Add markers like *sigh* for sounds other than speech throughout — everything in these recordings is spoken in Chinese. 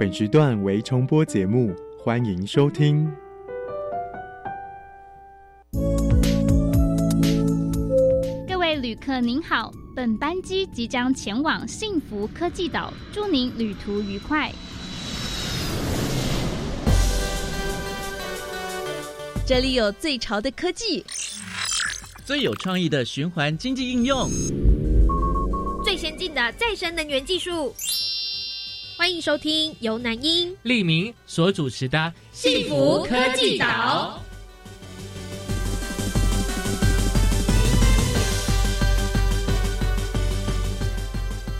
本时段为重播节目，欢迎收听。各位旅客您好，本班机即将前往幸福科技岛，祝您旅途愉快。这里有最潮的科技，最有创意的循环经济应用，最先进的再生能源技术。欢迎收听由南英、利明所主持的《幸福科技岛》。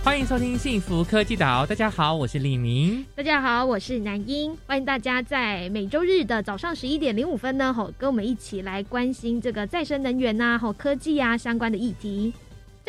欢迎收听《幸福科技岛》，大家好，我是李明。大家好，我是南英。欢迎大家在每周日的早上十一点零五分呢，吼，跟我们一起来关心这个再生能源呐，吼，科技啊相关的议题。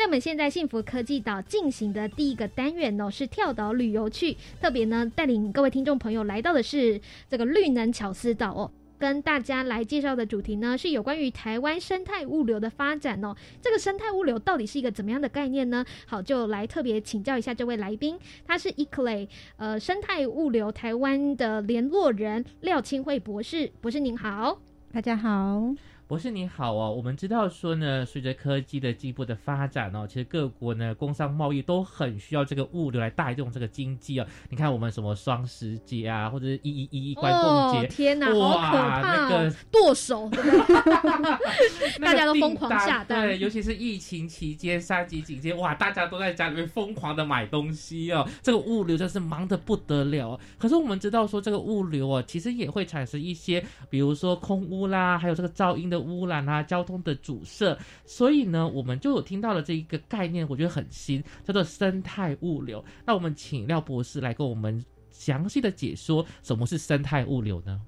那我们现在幸福科技岛进行的第一个单元呢，是跳岛旅游去，特别呢带领各位听众朋友来到的是这个绿能巧思岛哦。跟大家来介绍的主题呢，是有关于台湾生态物流的发展哦。这个生态物流到底是一个怎么样的概念呢？好，就来特别请教一下这位来宾，他是 Eclay 呃生态物流台湾的联络人廖清惠博士。博士您好，大家好。博士你好哦，我们知道说呢，随着科技的进一步的发展哦，其实各国呢工商贸易都很需要这个物流来带动这个经济哦。你看我们什么双十节啊，或者是一一一一关公节，天哪，好可怕！那个剁手，*laughs* 大家都疯狂下单。对，尤其是疫情期间三级警戒，哇，大家都在家里面疯狂的买东西哦，这个物流真是忙得不得了。可是我们知道说，这个物流哦，其实也会产生一些，比如说空污啦，还有这个噪音的。污染啊，交通的阻塞，所以呢，我们就有听到了这一个概念，我觉得很新，叫做生态物流。那我们请廖博士来跟我们详细的解说什么是生态物流呢？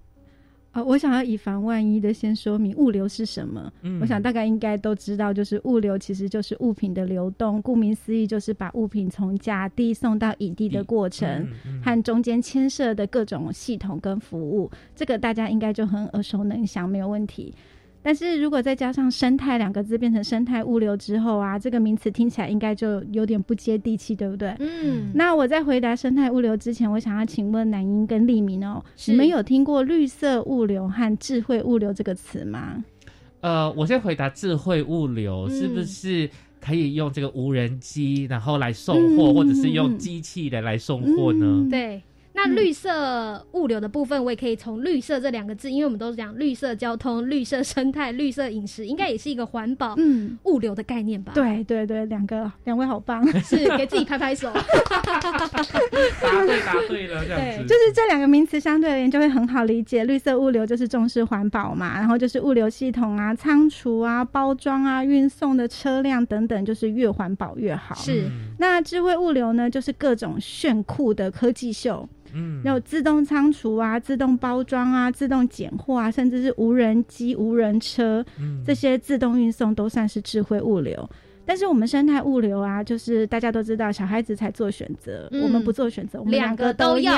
啊，我想要以防万一的先说明物流是什么。嗯，我想大概应该都知道，就是物流其实就是物品的流动，顾名思义就是把物品从甲地送到乙地的过程，和中间牵涉的各种系统跟服务。这个大家应该就很耳熟能详，没有问题。但是如果再加上“生态”两个字，变成生态物流之后啊，这个名词听起来应该就有点不接地气，对不对？嗯。那我在回答生态物流之前，我想要请问南英跟利明哦，你们有听过绿色物流和智慧物流这个词吗？呃，我先回答智慧物流，是不是可以用这个无人机，然后来送货，或者是用机器人来送货呢？对。那绿色物流的部分，我也可以从“绿色”这两个字，因为我们都是讲绿色交通、绿色生态、绿色饮食，应该也是一个环保嗯物流的概念吧？对对对，两个两位好棒，是给自己拍拍手，答对答对了，对，就是这两个名词相对而言就会很好理解。绿色物流就是重视环保嘛，然后就是物流系统啊、仓储啊、包装啊、运送的车辆等等，就是越环保越好。是，那智慧物流呢，就是各种炫酷的科技秀。嗯，有自动仓储啊，自动包装啊，自动拣货啊，甚至是无人机、无人车，这些自动运送都算是智慧物流。但是我们生态物流啊，就是大家都知道，小孩子才做选择，我们不做选择，我们两个都要。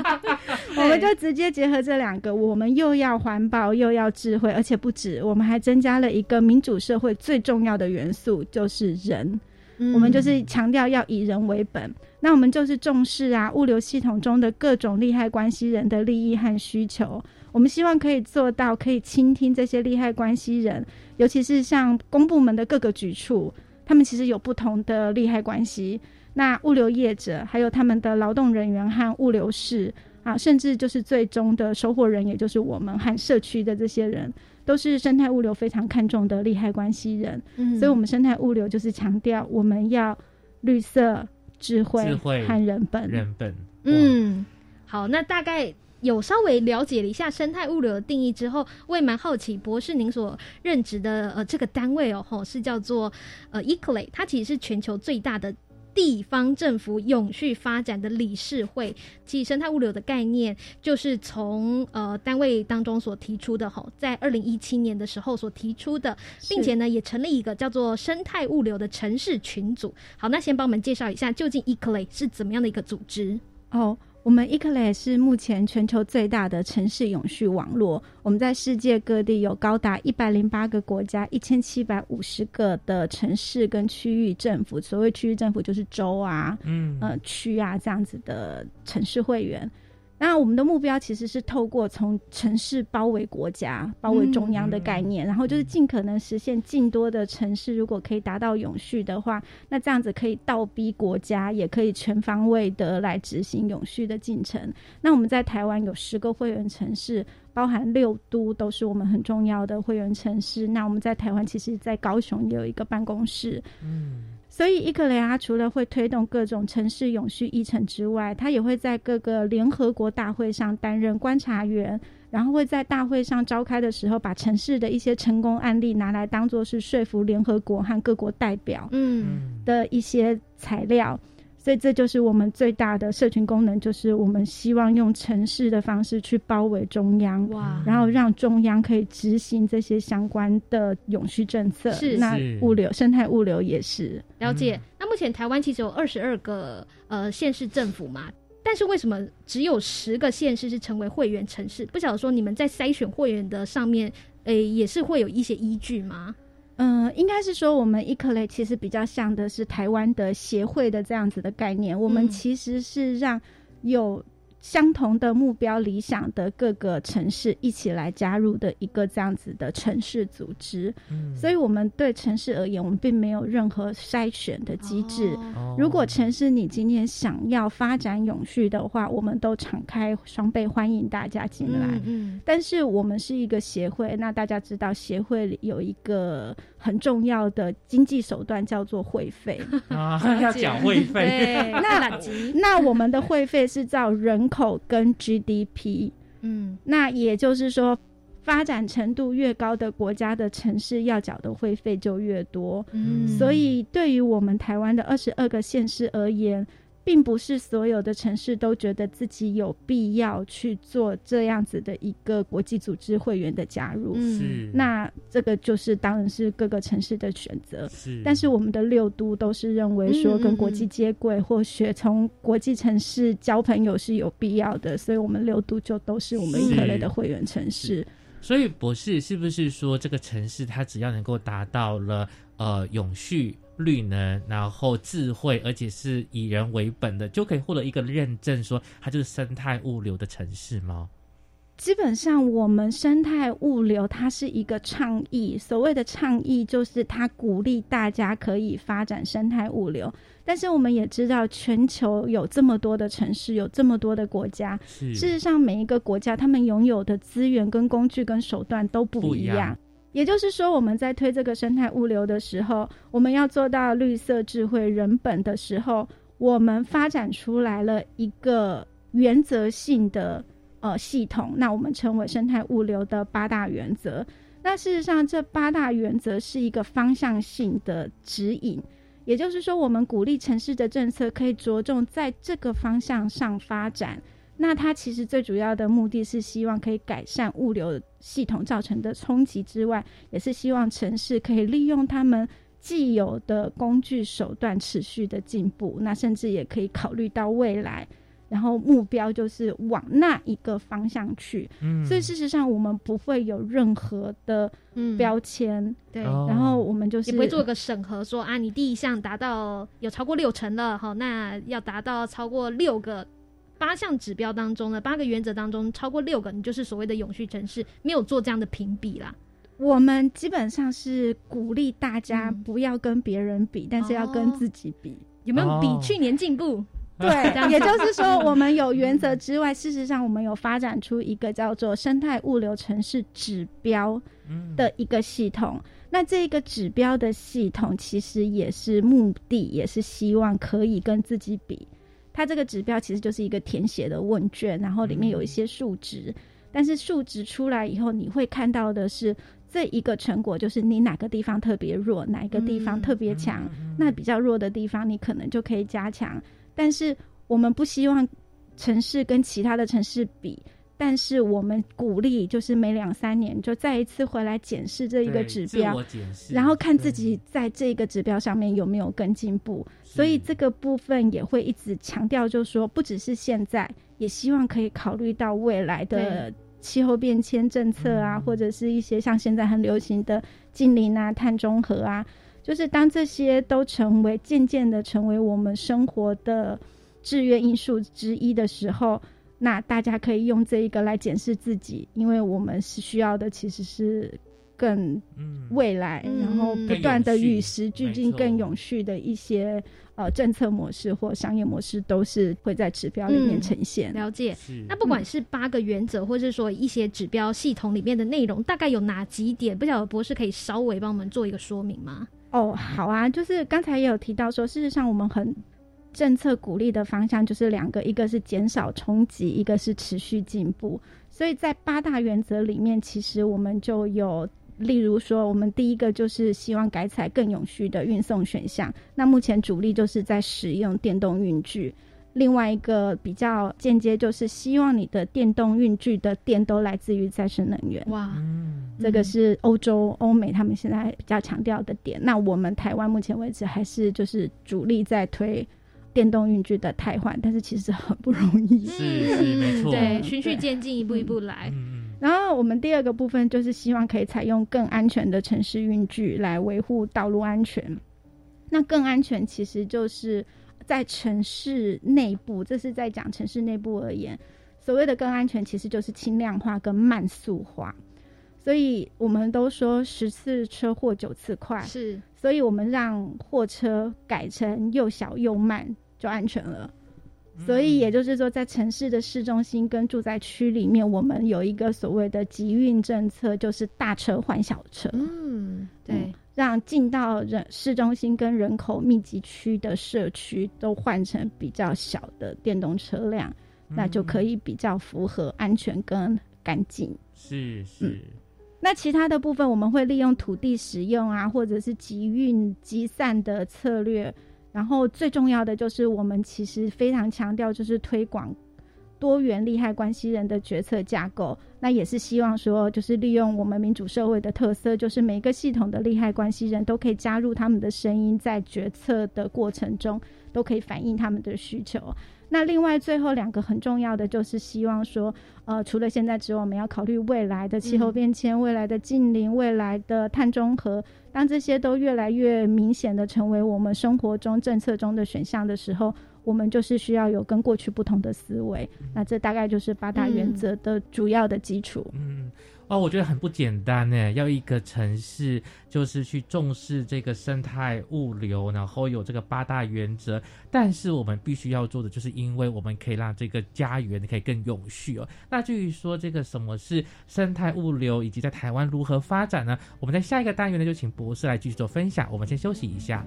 *laughs* 我们就直接结合这两个，我们又要环保，又要智慧，而且不止，我们还增加了一个民主社会最重要的元素，就是人。我们就是强调要以人为本。那我们就是重视啊，物流系统中的各种利害关系人的利益和需求。我们希望可以做到，可以倾听这些利害关系人，尤其是像公部门的各个局处，他们其实有不同的利害关系。那物流业者，还有他们的劳动人员和物流室啊，甚至就是最终的收货人，也就是我们和社区的这些人，都是生态物流非常看重的利害关系人。嗯，所以，我们生态物流就是强调我们要绿色。智慧和人本，人本。嗯，好，那大概有稍微了解了一下生态物流的定义之后，我也蛮好奇，博士您所任职的呃这个单位哦，吼是叫做呃 Eclay，它其实是全球最大的。地方政府永续发展的理事会，其实生态物流的概念就是从呃单位当中所提出的吼，在二零一七年的时候所提出的，并且呢也成立一个叫做生态物流的城市群组。好，那先帮我们介绍一下，究竟 Eclay 是怎么样的一个组织？哦。我们 e c l a 是目前全球最大的城市永续网络。我们在世界各地有高达一百零八个国家、一千七百五十个的城市跟区域政府。所谓区域政府就是州啊、嗯呃区啊这样子的城市会员。那我们的目标其实是透过从城市包围国家、包围中央的概念，然后就是尽可能实现尽多的城市，如果可以达到永续的话，那这样子可以倒逼国家，也可以全方位的来执行永续的进程。那我们在台湾有十个会员城市，包含六都都是我们很重要的会员城市。那我们在台湾其实，在高雄也有一个办公室。嗯。所以，伊克雷亚除了会推动各种城市永续议程之外，他也会在各个联合国大会上担任观察员，然后会在大会上召开的时候，把城市的一些成功案例拿来当做是说服联合国和各国代表嗯的一些材料。所以这就是我们最大的社群功能，就是我们希望用城市的方式去包围中央，哇，然后让中央可以执行这些相关的永续政策。是，那物流生态物流也是了解。那目前台湾其实有二十二个呃县市政府嘛，但是为什么只有十个县市是成为会员城市？不晓得说你们在筛选会员的上面，诶，也是会有一些依据吗？嗯，应该是说我们 e a 其实比较像的是台湾的协会的这样子的概念，我们其实是让有。相同的目标、理想的各个城市一起来加入的一个这样子的城市组织，所以，我们对城市而言，我们并没有任何筛选的机制。如果城市你今天想要发展永续的话，我们都敞开双倍欢迎大家进来。嗯，但是我们是一个协会，那大家知道协会里有一个很重要的经济手段叫做会费 *laughs* 啊，要缴会费。*laughs* 那 *laughs* 那我们的会费是照人口。口跟 GDP，嗯，那也就是说，发展程度越高的国家的城市要缴的会费就越多，嗯，所以对于我们台湾的二十二个县市而言。并不是所有的城市都觉得自己有必要去做这样子的一个国际组织会员的加入，嗯。那这个就是当然是各个城市的选择。是，但是我们的六都都是认为说跟国际接轨或学从国际城市交朋友是有必要的，所以我们六都就都是我们一类的会员城市。所以博士是不是说这个城市它只要能够达到了呃永续？绿能，然后智慧，而且是以人为本的，就可以获得一个认证，说它就是生态物流的城市吗？基本上，我们生态物流它是一个倡议，所谓的倡议就是它鼓励大家可以发展生态物流。但是我们也知道，全球有这么多的城市，有这么多的国家，事实上每一个国家他们拥有的资源、跟工具、跟手段都不一样。也就是说，我们在推这个生态物流的时候，我们要做到绿色、智慧、人本的时候，我们发展出来了一个原则性的呃系统，那我们称为生态物流的八大原则。那事实上，这八大原则是一个方向性的指引，也就是说，我们鼓励城市的政策可以着重在这个方向上发展。那它其实最主要的目的是希望可以改善物流系统造成的冲击之外，也是希望城市可以利用他们既有的工具手段持续的进步。那甚至也可以考虑到未来，然后目标就是往那一个方向去。嗯，所以事实上我们不会有任何的标签，对，然后我们就是也不会做个审核，说啊，你第一项达到有超过六成了，好，那要达到超过六个。八项指标当中呢，八个原则当中超过六个，你就是所谓的永续城市，没有做这样的评比啦。我们基本上是鼓励大家不要跟别人比，但是要跟自己比。有没有比去年进步？*laughs* 对，也就是说，我们有原则之外，事实上我们有发展出一个叫做生态物流城市指标的一个系统。那这个指标的系统其实也是目的，也是希望可以跟自己比。它这个指标其实就是一个填写的问卷，然后里面有一些数值，但是数值出来以后，你会看到的是这一个成果，就是你哪个地方特别弱，哪一个地方特别强，那比较弱的地方你可能就可以加强。但是我们不希望城市跟其他的城市比，但是我们鼓励就是每两三年就再一次回来检视这一个指标，然后看自己在这个指标上面有没有更进步。所以这个部分也会一直强调，就是说不只是现在，也希望可以考虑到未来的气候变迁政策啊，或者是一些像现在很流行的近邻啊、碳中和啊，就是当这些都成为渐渐的成为我们生活的制约因素之一的时候。那大家可以用这一个来检视自己，因为我们是需要的，其实是更未来，然后不断的与时俱进、更永续的一些呃政策模式或商业模式，都是会在指标里面呈现。了解。那不管是八个原则，或者说一些指标系统里面的内容，大概有哪几点？不晓得博士可以稍微帮我们做一个说明吗？哦，好啊，就是刚才也有提到说，事实上我们很。政策鼓励的方向就是两个，一个是减少冲击，一个是持续进步。所以在八大原则里面，其实我们就有，例如说，我们第一个就是希望改采更永续的运送选项。那目前主力就是在使用电动运具。另外一个比较间接就是希望你的电动运具的电都来自于再生能源。哇，这个是欧洲、欧美他们现在比较强调的点。那我们台湾目前为止还是就是主力在推。电动运具的汰换，但是其实很不容易，是是没错，对，循序渐进，一步一步来。然后我们第二个部分就是希望可以采用更安全的城市运具来维护道路安全。那更安全其实就是在城市内部，这是在讲城市内部而言。所谓的更安全，其实就是轻量化跟慢速化。所以我们都说十次车祸九次快，是，所以我们让货车改成又小又慢。就安全了，所以也就是说，在城市的市中心跟住宅区里面，我们有一个所谓的集运政策，就是大车换小车。嗯，对，让进到人市中心跟人口密集区的社区都换成比较小的电动车辆，那就可以比较符合安全跟干净。是是，那其他的部分，我们会利用土地使用啊，或者是集运集散的策略。然后最重要的就是，我们其实非常强调，就是推广多元利害关系人的决策架构。那也是希望说，就是利用我们民主社会的特色，就是每个系统的利害关系人都可以加入他们的声音，在决策的过程中都可以反映他们的需求。那另外最后两个很重要的就是希望说，呃，除了现在之外，我们要考虑未来的气候变迁、未来的近邻、未来的碳中和。当这些都越来越明显的成为我们生活中政策中的选项的时候，我们就是需要有跟过去不同的思维。那这大概就是八大原则的主要的基础。嗯。哦，我觉得很不简单呢。要一个城市就是去重视这个生态物流，然后有这个八大原则。但是我们必须要做的，就是因为我们可以让这个家园可以更永续哦。那至于说这个什么是生态物流，以及在台湾如何发展呢？我们在下一个单元呢，就请博士来继续做分享。我们先休息一下。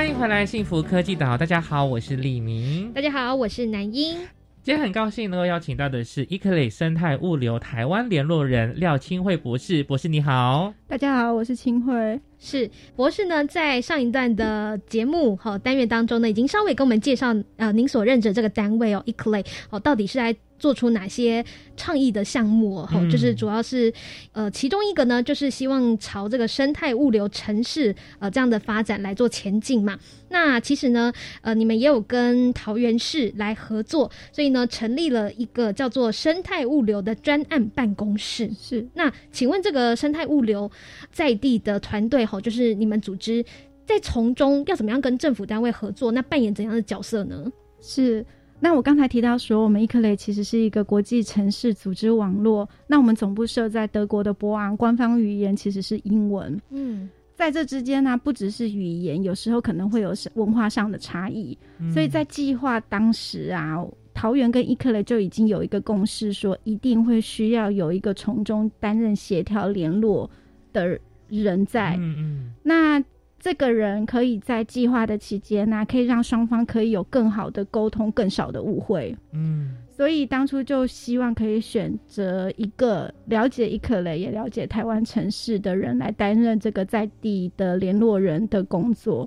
欢迎回来，幸福科技岛。大家好，我是李明。大家好，我是南英。今天很高兴能够邀请到的是伊克雷生态物流台湾联络人廖清慧博士。博士你好。大家好，我是清慧。是博士呢，在上一段的节目和单元当中呢，已经稍微跟我们介绍呃，您所任职这个单位哦，e c l a y 哦，到底是来。做出哪些倡议的项目？哦，就是主要是，呃，其中一个呢，就是希望朝这个生态物流城市呃这样的发展来做前进嘛。那其实呢，呃，你们也有跟桃园市来合作，所以呢，成立了一个叫做生态物流的专案办公室。是，那请问这个生态物流在地的团队，哈，就是你们组织在从中要怎么样跟政府单位合作？那扮演怎样的角色呢？是。那我刚才提到说，我们伊克雷其实是一个国际城市组织网络。那我们总部设在德国的博昂，官方语言其实是英文。嗯，在这之间呢，不只是语言，有时候可能会有文化上的差异。所以在计划当时啊，桃园跟伊克雷就已经有一个共识，说一定会需要有一个从中担任协调联络的人在。嗯嗯，那。这个人可以在计划的期间呢，可以让双方可以有更好的沟通，更少的误会。嗯，所以当初就希望可以选择一个了解伊克雷，也了解台湾城市的人来担任这个在地的联络人的工作。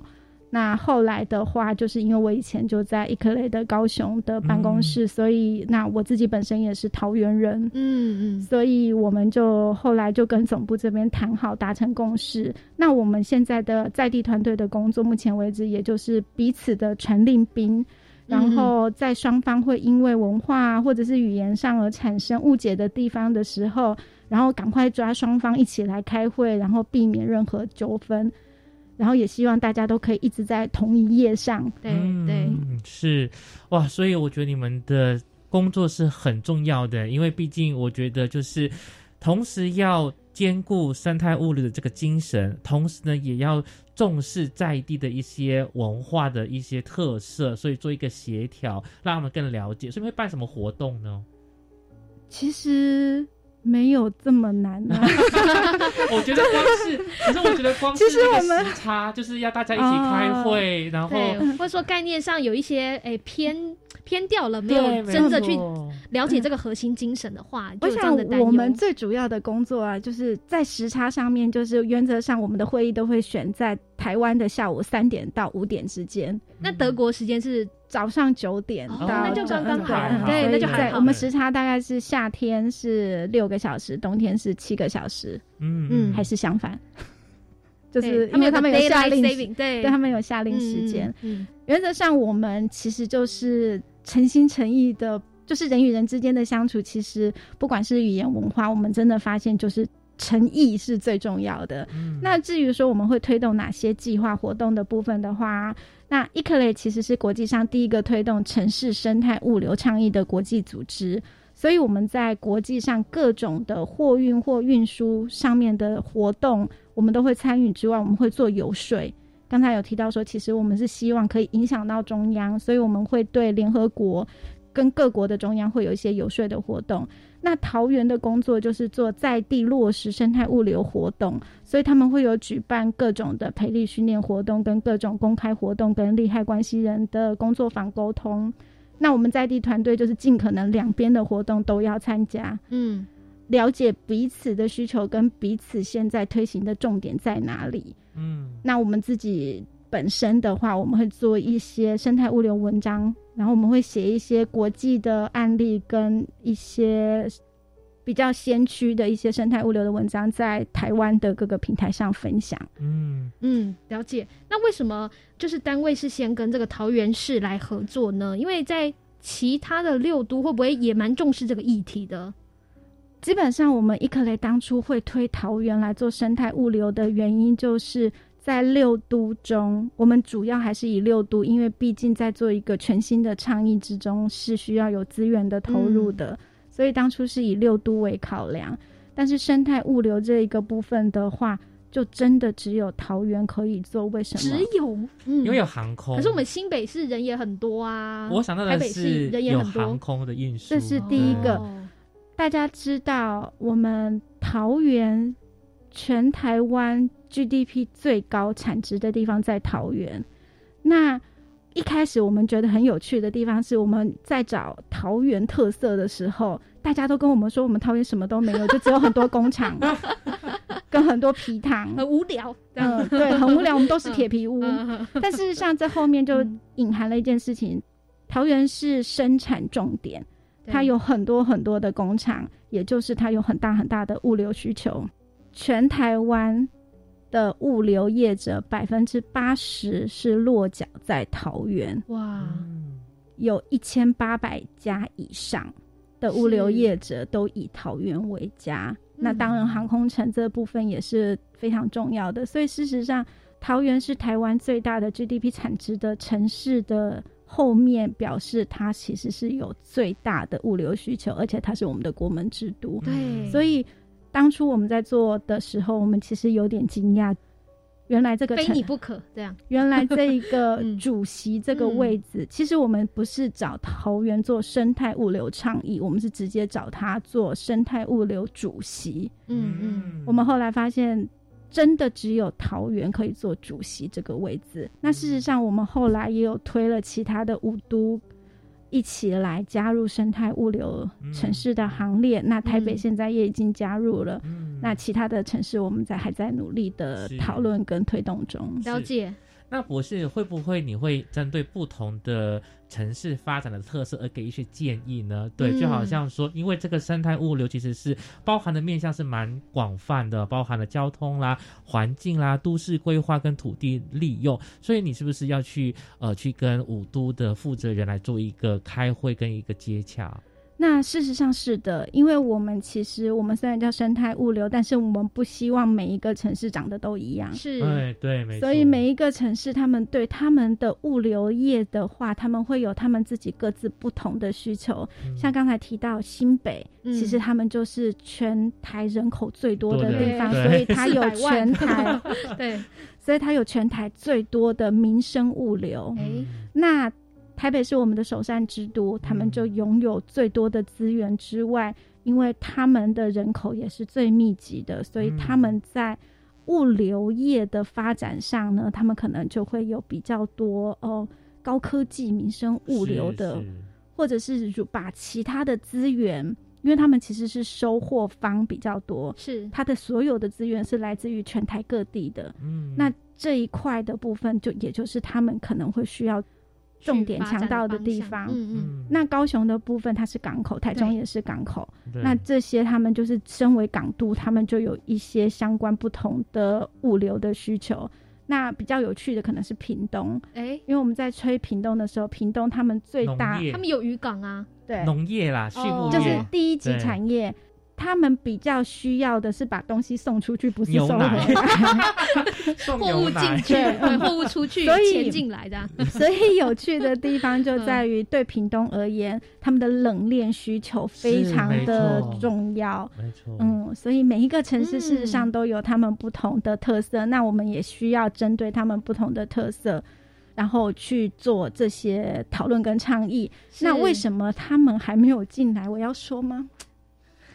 那后来的话，就是因为我以前就在伊克雷的高雄的办公室，所以那我自己本身也是桃园人，嗯嗯，所以我们就后来就跟总部这边谈好，达成共识。那我们现在的在地团队的工作，目前为止也就是彼此的传令兵，然后在双方会因为文化或者是语言上而产生误解的地方的时候，然后赶快抓双方一起来开会，然后避免任何纠纷。然后也希望大家都可以一直在同一页上。对对，是哇，所以我觉得你们的工作是很重要的，因为毕竟我觉得就是同时要兼顾生态物流的这个精神，同时呢也要重视在地的一些文化的一些特色，所以做一个协调，让他们更了解。所以会办什么活动呢？其实。没有这么难啊！*laughs* 我觉得光是，可是我觉得光是我们时差，就是要大家一起开会，然后或者说概念上有一些诶偏偏掉了，没有真的去了解这个核心精神的话，我想我们最主要的工作啊，就是在时差上面，就是原则上我们的会议都会选在台湾的下午三点到五点之间。那德国时间是？早上九点到，那就刚刚好。对，那就还好。我们时差大概是夏天是六个小时，冬天是七个小时。嗯嗯，还是相反，*laughs* 就是因为他们有下令，对，他们有下令时间。嗯原则上，我们其实就是诚心诚意的，就是人与人之间的相处，其实不管是语言文化，我们真的发现就是诚意是最重要的。那至于说我们会推动哪些计划活动的部分的话。那 e c l 其实是国际上第一个推动城市生态物流倡议的国际组织，所以我们在国际上各种的货运或运输上面的活动，我们都会参与。之外，我们会做游说。刚才有提到说，其实我们是希望可以影响到中央，所以我们会对联合国跟各国的中央会有一些游说的活动。那桃园的工作就是做在地落实生态物流活动，所以他们会有举办各种的培力训练活动，跟各种公开活动，跟利害关系人的工作坊沟通。那我们在地团队就是尽可能两边的活动都要参加，嗯，了解彼此的需求跟彼此现在推行的重点在哪里，嗯，那我们自己。本身的话，我们会做一些生态物流文章，然后我们会写一些国际的案例跟一些比较先驱的一些生态物流的文章，在台湾的各个平台上分享。嗯嗯，了解。那为什么就是单位是先跟这个桃园市来合作呢？因为在其他的六都会不会也蛮重视这个议题的？基本上，我们伊克雷当初会推桃园来做生态物流的原因就是。在六都中，我们主要还是以六都，因为毕竟在做一个全新的倡议之中，是需要有资源的投入的，所以当初是以六都为考量。但是生态物流这一个部分的话，就真的只有桃园可以做。为什么？只有，因为有航空。可是我们新北市人也很多啊。我想到的是有航空的运输，这是第一个。大家知道，我们桃园全台湾。GDP 最高产值的地方在桃园。那一开始我们觉得很有趣的地方是，我们在找桃园特色的时候，大家都跟我们说，我们桃园什么都没有，就只有很多工厂 *laughs* 跟很多皮糖，很无聊。嗯，对，很无聊。我们都是铁皮屋。但事实上，在后面就隐含了一件事情：桃园是生产重点，它有很多很多的工厂，也就是它有很大很大的物流需求。全台湾。的物流业者百分之八十是落脚在桃园，哇，有一千八百家以上的物流业者都以桃园为家。那当然，航空城这部分也是非常重要的。所以事实上，桃园是台湾最大的 GDP 产值的城市的后面，表示它其实是有最大的物流需求，而且它是我们的国门之都。对，所以。当初我们在做的时候，我们其实有点惊讶，原来这个非你不可这样。*laughs* 原来这一个 *laughs* 主席这个位置，其实我们不是找桃园做生态物流倡议，我们是直接找他做生态物流主席。嗯嗯。我们后来发现，真的只有桃园可以做主席这个位置。那事实上，我们后来也有推了其他的五都一起来加入生态物流城市的行列。那台北现在也已经加入了。那其他的城市，我们在还在努力的讨论跟推动中。了解。那博士会不会你会针对不同的城市发展的特色而给一些建议呢？对，就好像说，因为这个生态物流其实是包含的面向是蛮广泛的，包含了交通啦、环境啦、都市规划跟土地利用，所以你是不是要去呃去跟五都的负责人来做一个开会跟一个接洽？那事实上是的，因为我们其实我们虽然叫生态物流，但是我们不希望每一个城市长得都一样。是，对对，没错。所以每一个城市，他们对他们的物流业的话，他们会有他们自己各自不同的需求。像刚才提到新北，其实他们就是全台人口最多的地方，所以它有全台对，所以它 *laughs* 有全台最多的民生物流。哎，那。台北是我们的首善之都，他们就拥有最多的资源之外，因为他们的人口也是最密集的，所以他们在物流业的发展上呢，他们可能就会有比较多哦高科技民生物流的，或者是把其他的资源，因为他们其实是收货方比较多，是。他的所有的资源是来自于全台各地的，嗯，那这一块的部分就也就是他们可能会需要。重点强调的地方，嗯嗯，那高雄的部分它是港口，台中也是港口，那这些他们就是身为港都，他们就有一些相关不同的物流的需求。那比较有趣的可能是屏东，哎，因为我们在吹屏东的时候，屏东他们最大，他们有渔港啊，对，农业啦，畜牧业，就是第一级产业。他们比较需要的是把东西送出去，不是送回来。货物进去，货物出去，所以进来的。所以有趣的地方就在于，对屏东而言，他们的冷链需求非常的重要。没错，嗯，所以每一个城市事实上都有他们不同的特色。那我们也需要针对他们不同的特色，然后去做这些讨论跟倡议。那为什么他们还没有进来？我要说吗？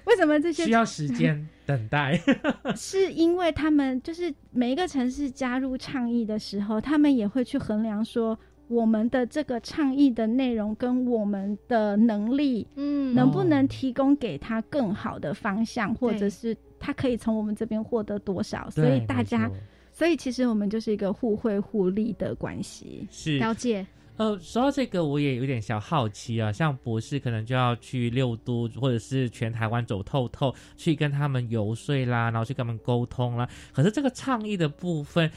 为什么这些需要时间等待？*laughs* 是因为他们就是每一个城市加入倡议的时候，他们也会去衡量说，我们的这个倡议的内容跟我们的能力，嗯，能不能提供给他更好的方向，或者是他可以从我们这边获得多少？所以大家，所以其实我们就是一个互惠互利的关系。是了解。呃，说到这个，我也有点小好奇啊。像博士可能就要去六都或者是全台湾走透透，去跟他们游说啦，然后去跟他们沟通啦。可是这个倡议的部分，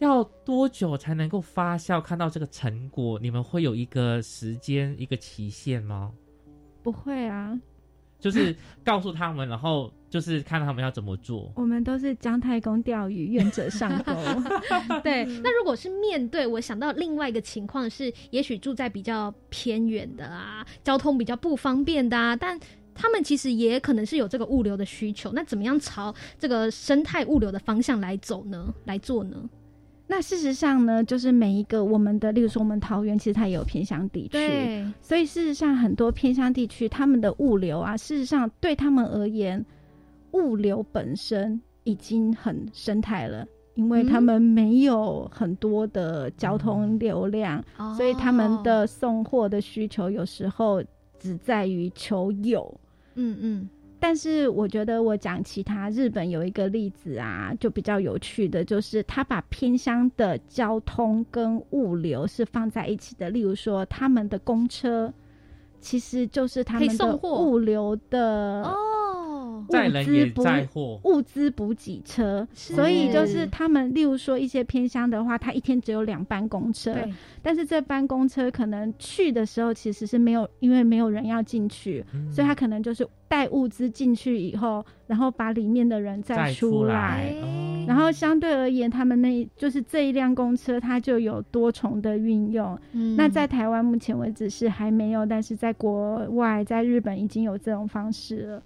要多久才能够发酵，看到这个成果？你们会有一个时间一个期限吗？不会啊。就是告诉他们，然后就是看他们要怎么做。我们都是姜太公钓鱼，愿者上钩。*laughs* 对，那如果是面对，我想到另外一个情况是，也许住在比较偏远的啊，交通比较不方便的啊，但他们其实也可能是有这个物流的需求。那怎么样朝这个生态物流的方向来走呢？来做呢？那事实上呢，就是每一个我们的，例如说我们桃园，其实它也有偏乡地区，所以事实上很多偏乡地区，他们的物流啊，事实上对他们而言，物流本身已经很生态了，因为他们没有很多的交通流量，所以他们的送货的需求有时候只在于求有，嗯嗯。但是我觉得我讲其他日本有一个例子啊，就比较有趣的，就是他把偏乡的交通跟物流是放在一起的。例如说，他们的公车其实就是他们的物流的哦，物资补物资补给车，所以就是他们例如说一些偏乡的话，他一天只有两班公车，但是这班公车可能去的时候其实是没有，因为没有人要进去，所以他可能就是。带物资进去以后，然后把里面的人再出来，然后相对而言，他们那就是这一辆公车，它就有多重的运用。那在台湾目前为止是还没有，但是在国外，在日本已经有这种方式了。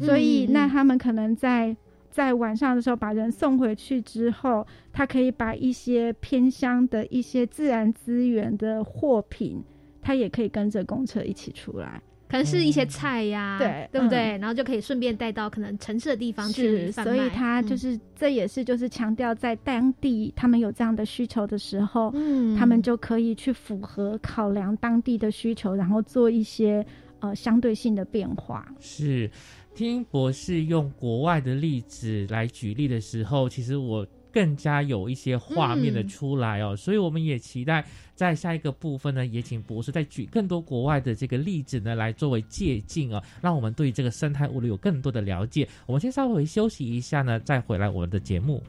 所以，那他们可能在在晚上的时候把人送回去之后，他可以把一些偏乡的一些自然资源的货品，他也可以跟着公车一起出来。可能是一些菜呀，对对不对？然后就可以顺便带到可能城市的地方去是，所以他就是这也是就是强调在当地他们有这样的需求的时候，嗯，他们就可以去符合考量当地的需求，然后做一些呃相对性的变化。是，听博士用国外的例子来举例的时候，其实我。更加有一些画面的出来哦，所以我们也期待在下一个部分呢，也请博士再举更多国外的这个例子呢，来作为借鉴哦，让我们对这个生态物流有更多的了解。我们先稍微休息一下呢，再回来我们的节目。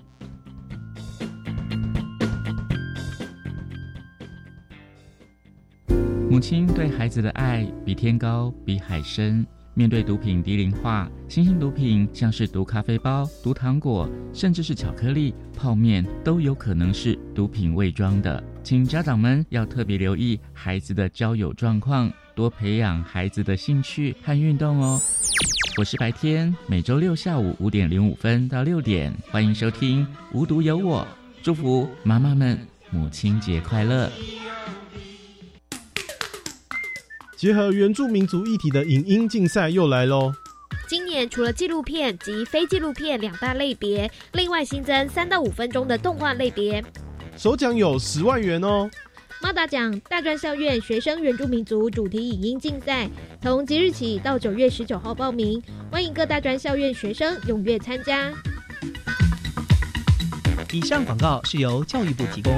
母亲对孩子的爱比天高，比海深。面对毒品低龄化，新型毒品像是毒咖啡包、毒糖果，甚至是巧克力、泡面，都有可能是毒品伪装的。请家长们要特别留意孩子的交友状况，多培养孩子的兴趣和运动哦。我是白天，每周六下午五点零五分到六点，欢迎收听《无独有我》，祝福妈妈们母亲节快乐。结合原住民族议题的影音竞赛又来喽！今年除了纪录片及非纪录片两大类别，另外新增三到五分钟的动画类别。首奖有十万元哦！猫达奖大专校院学生原住民族主题影音竞赛，从即日起到九月十九号报名，欢迎各大专校院学生踊跃参加。以上广告是由教育部提供。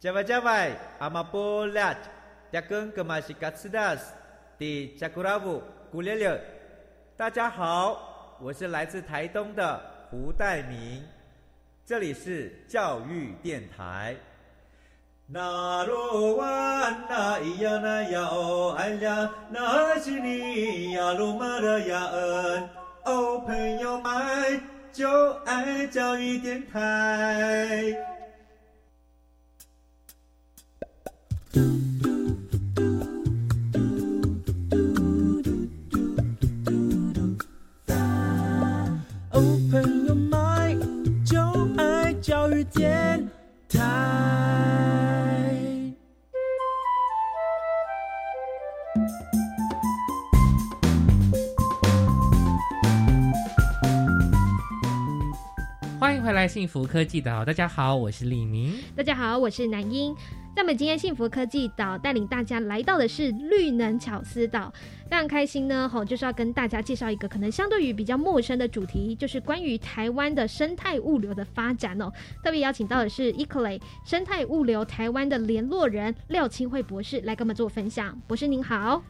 加外加外，阿玛波拉，扎根格玛西卡斯达斯，的加古拉布古列列。大家好，我是来自台东的胡代明，这里是教育电台。那罗哇那咿呀那呀哦哎呀，那是你呀鲁玛的呀恩，哦朋友们就爱教育电台。电台。欢迎回来，幸福科技岛。大家好，我是李明。大家好，我是南英。那么今天幸福科技岛带领大家来到的是绿能巧思岛，非常开心呢。吼，就是要跟大家介绍一个可能相对于比较陌生的主题，就是关于台湾的生态物流的发展哦。特别邀请到的是 Ecolay 生态物流台湾的联络人廖清慧博士来跟我们做分享。博士您好，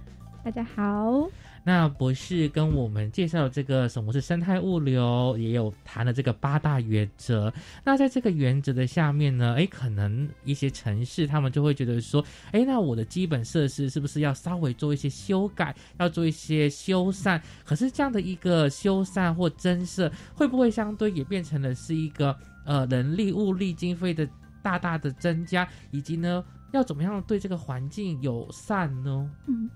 大家好。那博士跟我们介绍这个什么是生态物流，也有谈了这个八大原则。那在这个原则的下面呢，哎，可能一些城市他们就会觉得说，哎，那我的基本设施是不是要稍微做一些修改，要做一些修缮？可是这样的一个修缮或增设，会不会相对也变成了是一个呃人力物力经费的大大的增加，以及呢，要怎么样对这个环境友善呢？嗯。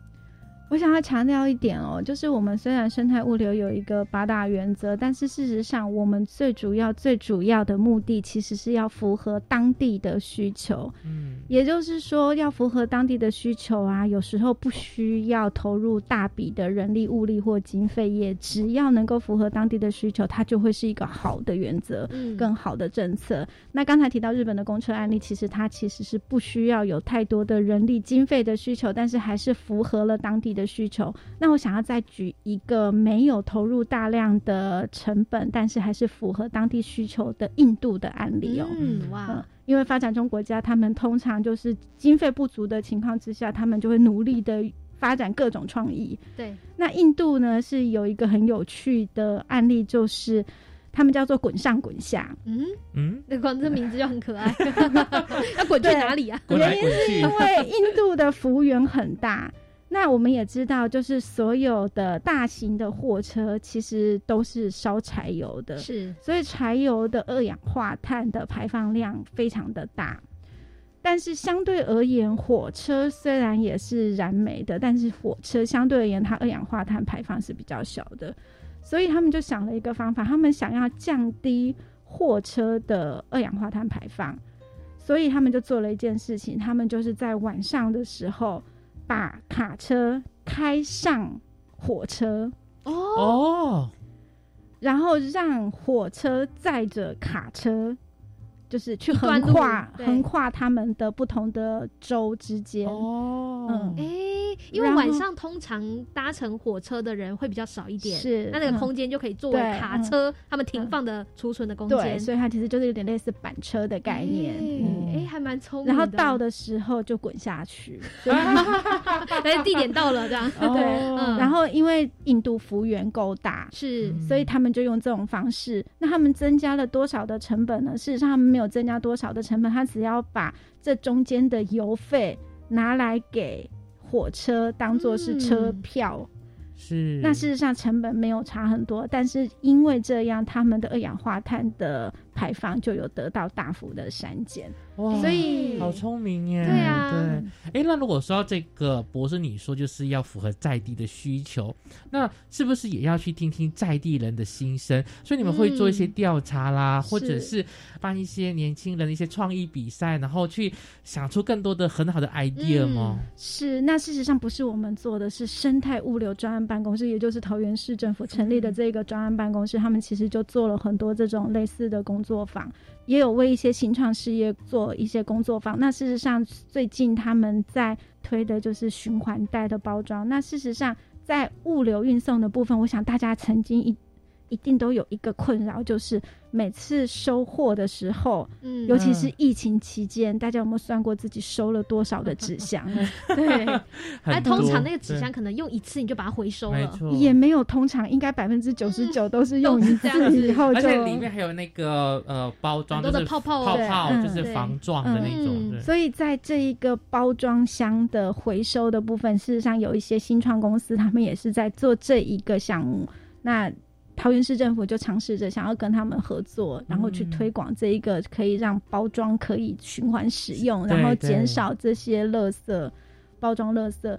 我想要强调一点哦，就是我们虽然生态物流有一个八大原则，但是事实上，我们最主要、最主要的目的其实是要符合当地的需求。嗯，也就是说，要符合当地的需求啊，有时候不需要投入大笔的人力、物力或经费，也只要能够符合当地的需求，它就会是一个好的原则，更好的政策。那刚才提到日本的公车案例，其实它其实是不需要有太多的人力、经费的需求，但是还是符合了当地的。需求，那我想要再举一个没有投入大量的成本，但是还是符合当地需求的印度的案例哦。嗯，哇，因为发展中国家，他们通常就是经费不足的情况之下，他们就会努力的发展各种创意。对，那印度呢是有一个很有趣的案例，就是他们叫做滚上滚下。嗯嗯，那光这名字就很可爱。*laughs* 要滚去哪里啊？原因是因为印度的幅员很大。那我们也知道，就是所有的大型的货车其实都是烧柴油的，是，所以柴油的二氧化碳的排放量非常的大。但是相对而言，火车虽然也是燃煤的，但是火车相对而言，它二氧化碳排放是比较小的。所以他们就想了一个方法，他们想要降低货车的二氧化碳排放，所以他们就做了一件事情，他们就是在晚上的时候。把卡车开上火车。哦，然后让火车载着卡车，就是去横跨横跨他们的不同的州之间哦，嗯，哎。因为晚上通常搭乘火车的人会比较少一点，是那那个空间就可以作为卡车他们停放的储存的空间，所以它其实就是有点类似板车的概念。哎，还蛮聪明。然后到的时候就滚下去，*laughs* 哎，地点到了这样。*laughs* 对，然后因为印度幅员够大，是，所以他们就用这种方式。那他们增加了多少的成本呢？事实上，他们没有增加多少的成本，他只要把这中间的油费拿来给。火车当做是车票，是那事实上成本没有差很多，但是因为这样，他们的二氧化碳的排放就有得到大幅的删减。哇，所以好聪明耶！对啊，对。哎，那如果说这个博士你说就是要符合在地的需求，那是不是也要去听听在地人的心声？所以你们会做一些调查啦，或者是办一些年轻人的一些创意比赛，然后去想出更多的很好的 idea 吗？是。那事实上不是我们做的，是生态物流专案办公室，也就是桃园市政府成立的这个专案办公室，他们其实就做了很多这种类似的工作坊。也有为一些新创事业做一些工作坊。那事实上，最近他们在推的就是循环袋的包装。那事实上，在物流运送的部分，我想大家曾经一。一定都有一个困扰，就是每次收货的时候，嗯，尤其是疫情期间，大家有没有算过自己收了多少的纸箱？*laughs* 对，那通常那个纸箱可能用一次你就把它回收了，也没有通常，应该百分之九十九都是用一次以后，而且里面还有那个呃包装，就是泡泡。泡泡，就是防撞的那种。所以在这一个包装箱的回收的部分，事实上有一些新创公司，他们也是在做这一个项目。那桃园市政府就尝试着想要跟他们合作，然后去推广这一个可以让包装可以循环使用，然后减少这些垃圾包装垃圾。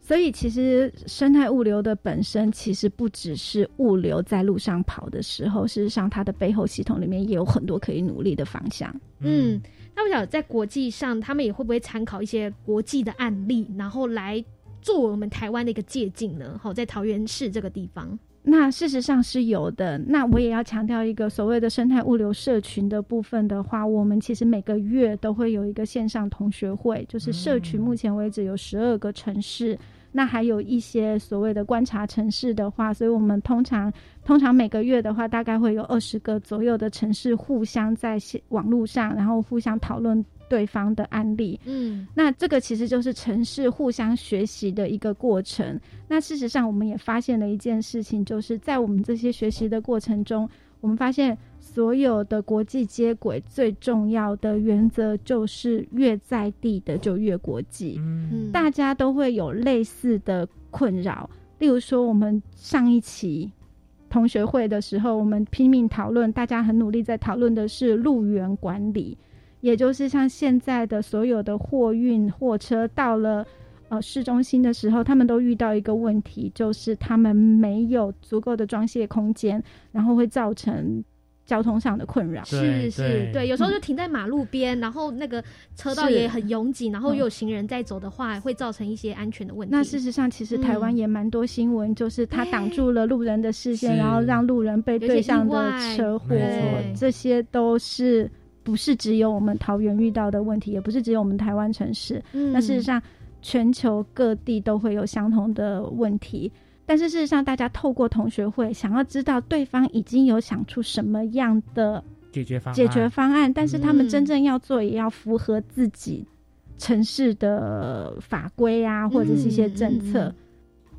所以其实生态物流的本身其实不只是物流在路上跑的时候，事实上它的背后系统里面也有很多可以努力的方向。嗯，那我想在国际上，他们也会不会参考一些国际的案例，然后来做我们台湾的一个借鉴呢？好，在桃园市这个地方。那事实上是有的。那我也要强调一个所谓的生态物流社群的部分的话，我们其实每个月都会有一个线上同学会，就是社群目前为止有十二个城市，那还有一些所谓的观察城市的话，所以我们通常通常每个月的话，大概会有二十个左右的城市互相在网络上，然后互相讨论。对方的案例，嗯，那这个其实就是城市互相学习的一个过程。那事实上，我们也发现了一件事情，就是在我们这些学习的过程中，我们发现所有的国际接轨最重要的原则就是越在地的就越国际。嗯，大家都会有类似的困扰，例如说，我们上一期同学会的时候，我们拼命讨论，大家很努力在讨论的是路源管理。也就是像现在的所有的货运货车到了呃市中心的时候，他们都遇到一个问题，就是他们没有足够的装卸空间，然后会造成交通上的困扰。是是，对，有时候就停在马路边，然后那个车道也很拥挤，然后又有行人在走的话，会造成一些安全的问题。那事实上，其实台湾也蛮多新闻，就是他挡住了路人的视线，然后让路人被对向的车祸，这些都是。不是只有我们桃园遇到的问题，也不是只有我们台湾城市。那事实上，全球各地都会有相同的问题。但是事实上，大家透过同学会，想要知道对方已经有想出什么样的解决方解决方案，但是他们真正要做，也要符合自己城市的法规啊，或者是一些政策。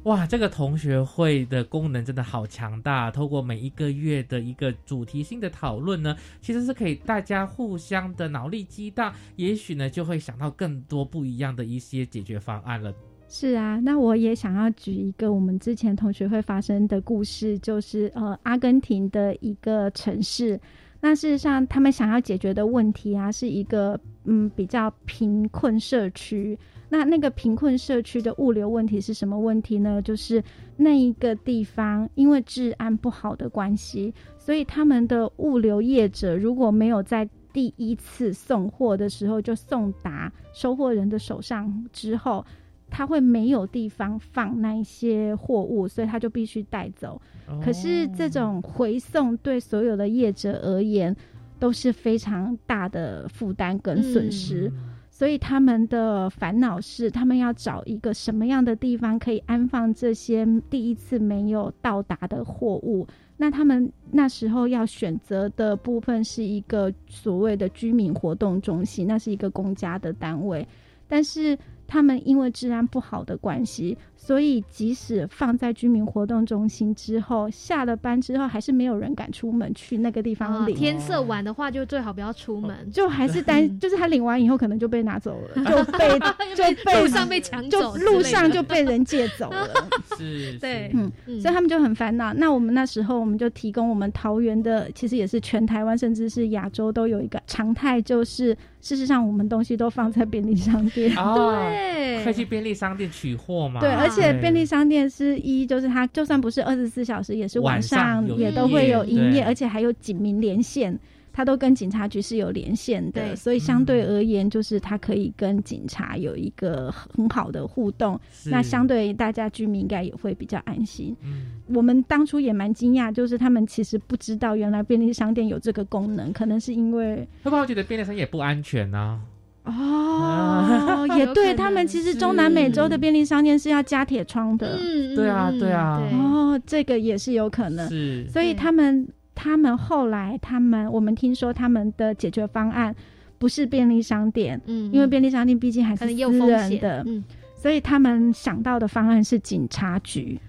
哇，这个同学会的功能真的好强大！透过每一个月的一个主题性的讨论呢，其实是可以大家互相的脑力激荡，也许呢就会想到更多不一样的一些解决方案了。是啊，那我也想要举一个我们之前同学会发生的故事，就是呃，阿根廷的一个城市。那事实上，他们想要解决的问题啊，是一个嗯比较贫困社区。那那个贫困社区的物流问题是什么问题呢？就是那一个地方因为治安不好的关系，所以他们的物流业者如果没有在第一次送货的时候就送达收货人的手上之后，他会没有地方放那一些货物，所以他就必须带走。可是这种回送对所有的业者而言都是非常大的负担跟损失。所以他们的烦恼是，他们要找一个什么样的地方可以安放这些第一次没有到达的货物。那他们那时候要选择的部分是一个所谓的居民活动中心，那是一个公家的单位，但是。他们因为治安不好的关系，所以即使放在居民活动中心之后，下了班之后还是没有人敢出门去那个地方领。天色晚的话，就最好不要出门，就还是担，就是他领完以后可能就被拿走了，*laughs* 就被就被路上被抢走，路上就被人借走了。*laughs* 是，对，嗯，所以他们就很烦恼。那我们那时候我们就提供我们桃园的，其实也是全台湾甚至是亚洲都有一个常态，就是事实上我们东西都放在便利商店。对。快去便利商店取货嘛？对，而且便利商店是一，就是它就算不是二十四小时，也是晚上也都会有营业，而且还有警民连线，它都跟警察局是有连线的，所以相对而言，就是它可以跟警察有一个很好的互动。那相对大家居民应该也会比较安心。嗯，我们当初也蛮惊讶，就是他们其实不知道原来便利商店有这个功能，可能是因为会不会觉得便利商店也不安全呢？哦，*laughs* 也对他们其实中南美洲的便利商店是要加铁窗的，嗯，对啊，对啊，哦，这个也是有可能，是，所以他们他们后来他们我们听说他们的解决方案不是便利商店，嗯，因为便利商店毕竟还是私人的，嗯，所以他们想到的方案是警察局，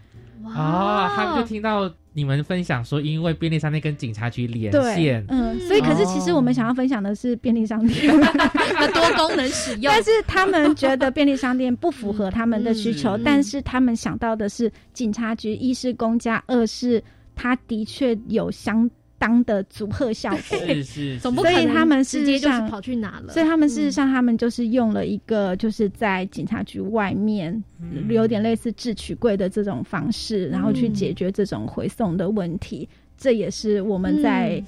哇，他们就听到。你们分享说，因为便利商店跟警察局连线，嗯，所以可是其实我们想要分享的是便利商店。的 *laughs* 多功能使用，但是他们觉得便利商店不符合他们的需求，但是他们想到的是警察局，一是公家，二是他的确有相。当的组合效果。*laughs* 是是，所以他们直接就是跑去哪了？所以他们事实上，他们就是用了一个，就是在警察局外面，有点类似智取柜的这种方式，然后去解决这种回送的问题。这也是我们在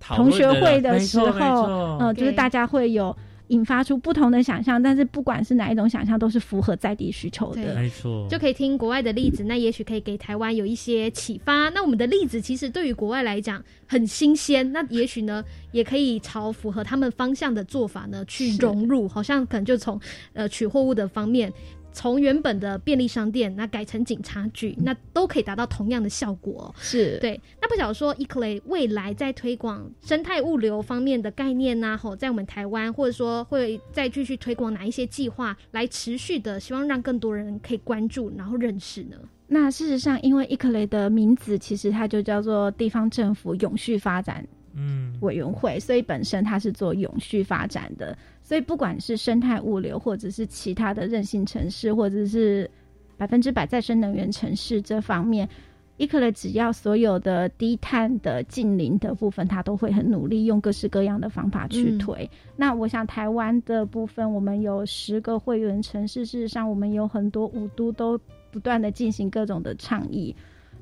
同学会的时候，嗯，就是大家会有。引发出不同的想象，但是不管是哪一种想象，都是符合在地需求的。没错，就可以听国外的例子，那也许可以给台湾有一些启发。那我们的例子其实对于国外来讲很新鲜，那也许呢，也可以朝符合他们方向的做法呢去融入。好像可能就从呃取货物的方面。从原本的便利商店，那改成警察局，那都可以达到同样的效果。是对。那不晓得说 e c l a y 未来在推广生态物流方面的概念呢？吼，在我们台湾，或者说会再继续推广哪一些计划，来持续的希望让更多人可以关注，然后认识呢？那事实上，因为 e l a y 的名字其实它就叫做地方政府永续发展。嗯，委员会，所以本身它是做永续发展的，所以不管是生态物流，或者是其他的韧性城市，或者是百分之百再生能源城市这方面，伊克雷只要所有的低碳的近邻的部分，它都会很努力用各式各样的方法去推。那我想台湾的部分，我们有十个会员城市，事实上我们有很多五都都不断的进行各种的倡议。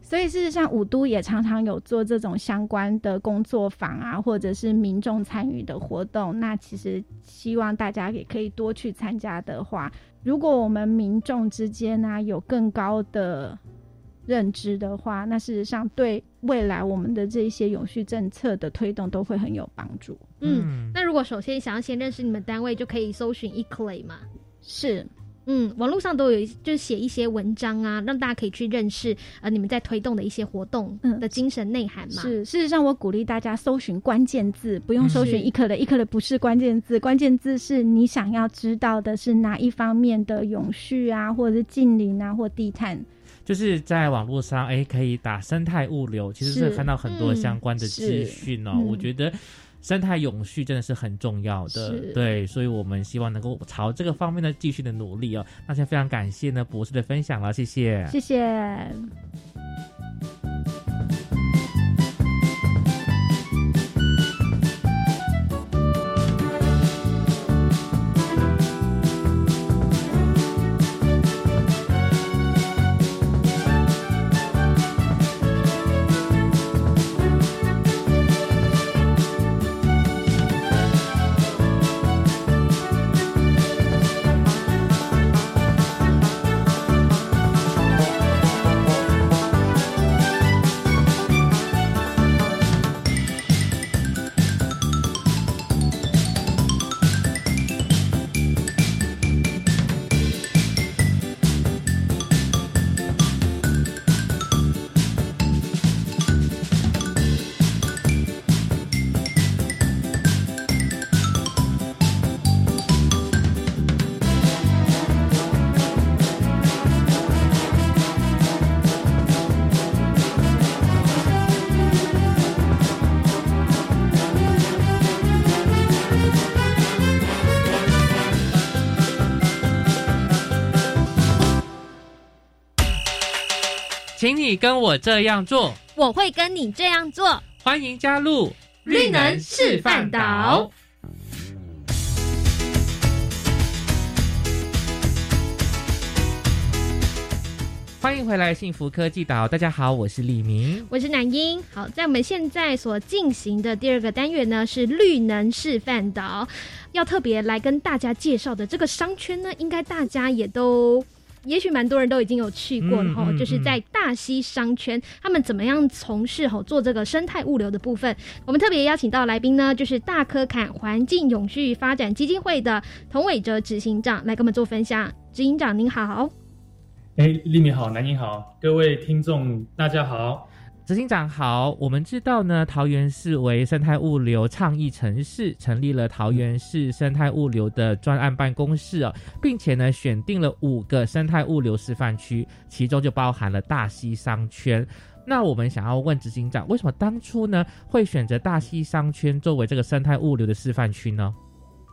所以事实上，五都也常常有做这种相关的工作坊啊，或者是民众参与的活动。那其实希望大家也可以多去参加的话，如果我们民众之间呢有更高的认知的话，那事实上对未来我们的这些永续政策的推动都会很有帮助。嗯，那如果首先想要先认识你们单位，就可以搜寻 Eclay 嘛？是。嗯，网络上都有，就是写一些文章啊，让大家可以去认识呃你们在推动的一些活动的精神内涵嘛。是，事实上我鼓励大家搜寻关键字，不用搜寻一克的，一克的不是关键字，关键字是你想要知道的是哪一方面的永续啊，或者是近邻啊，或低碳。就是在网络上，哎，可以打生态物流，其实是看到很多相关的资讯哦。我觉得生态永续真的是很重要的，对，所以我们希望能够朝这个方面呢继续的努力哦。那先非常感谢呢博士的分享了，谢谢，谢谢。请你跟我这样做，我会跟你这样做。欢迎加入绿能示范岛。欢迎回来，幸福科技岛。大家好，我是李明，我是南英。好，在我们现在所进行的第二个单元呢，是绿能示范岛。要特别来跟大家介绍的这个商圈呢，应该大家也都。也许蛮多人都已经有去过了哈，就是在大溪商圈，他们怎么样从事哈做这个生态物流的部分？我们特别邀请到来宾呢，就是大科坎环境永续发展基金会的童伟哲执行长来跟我们做分享。执行长您好，哎，丽敏好，南英好，各位听众大家好。执行长好，我们知道呢，桃园市为生态物流倡议城市，成立了桃园市生态物流的专案办公室哦，并且呢，选定了五个生态物流示范区，其中就包含了大溪商圈。那我们想要问执行长，为什么当初呢会选择大溪商圈作为这个生态物流的示范区呢？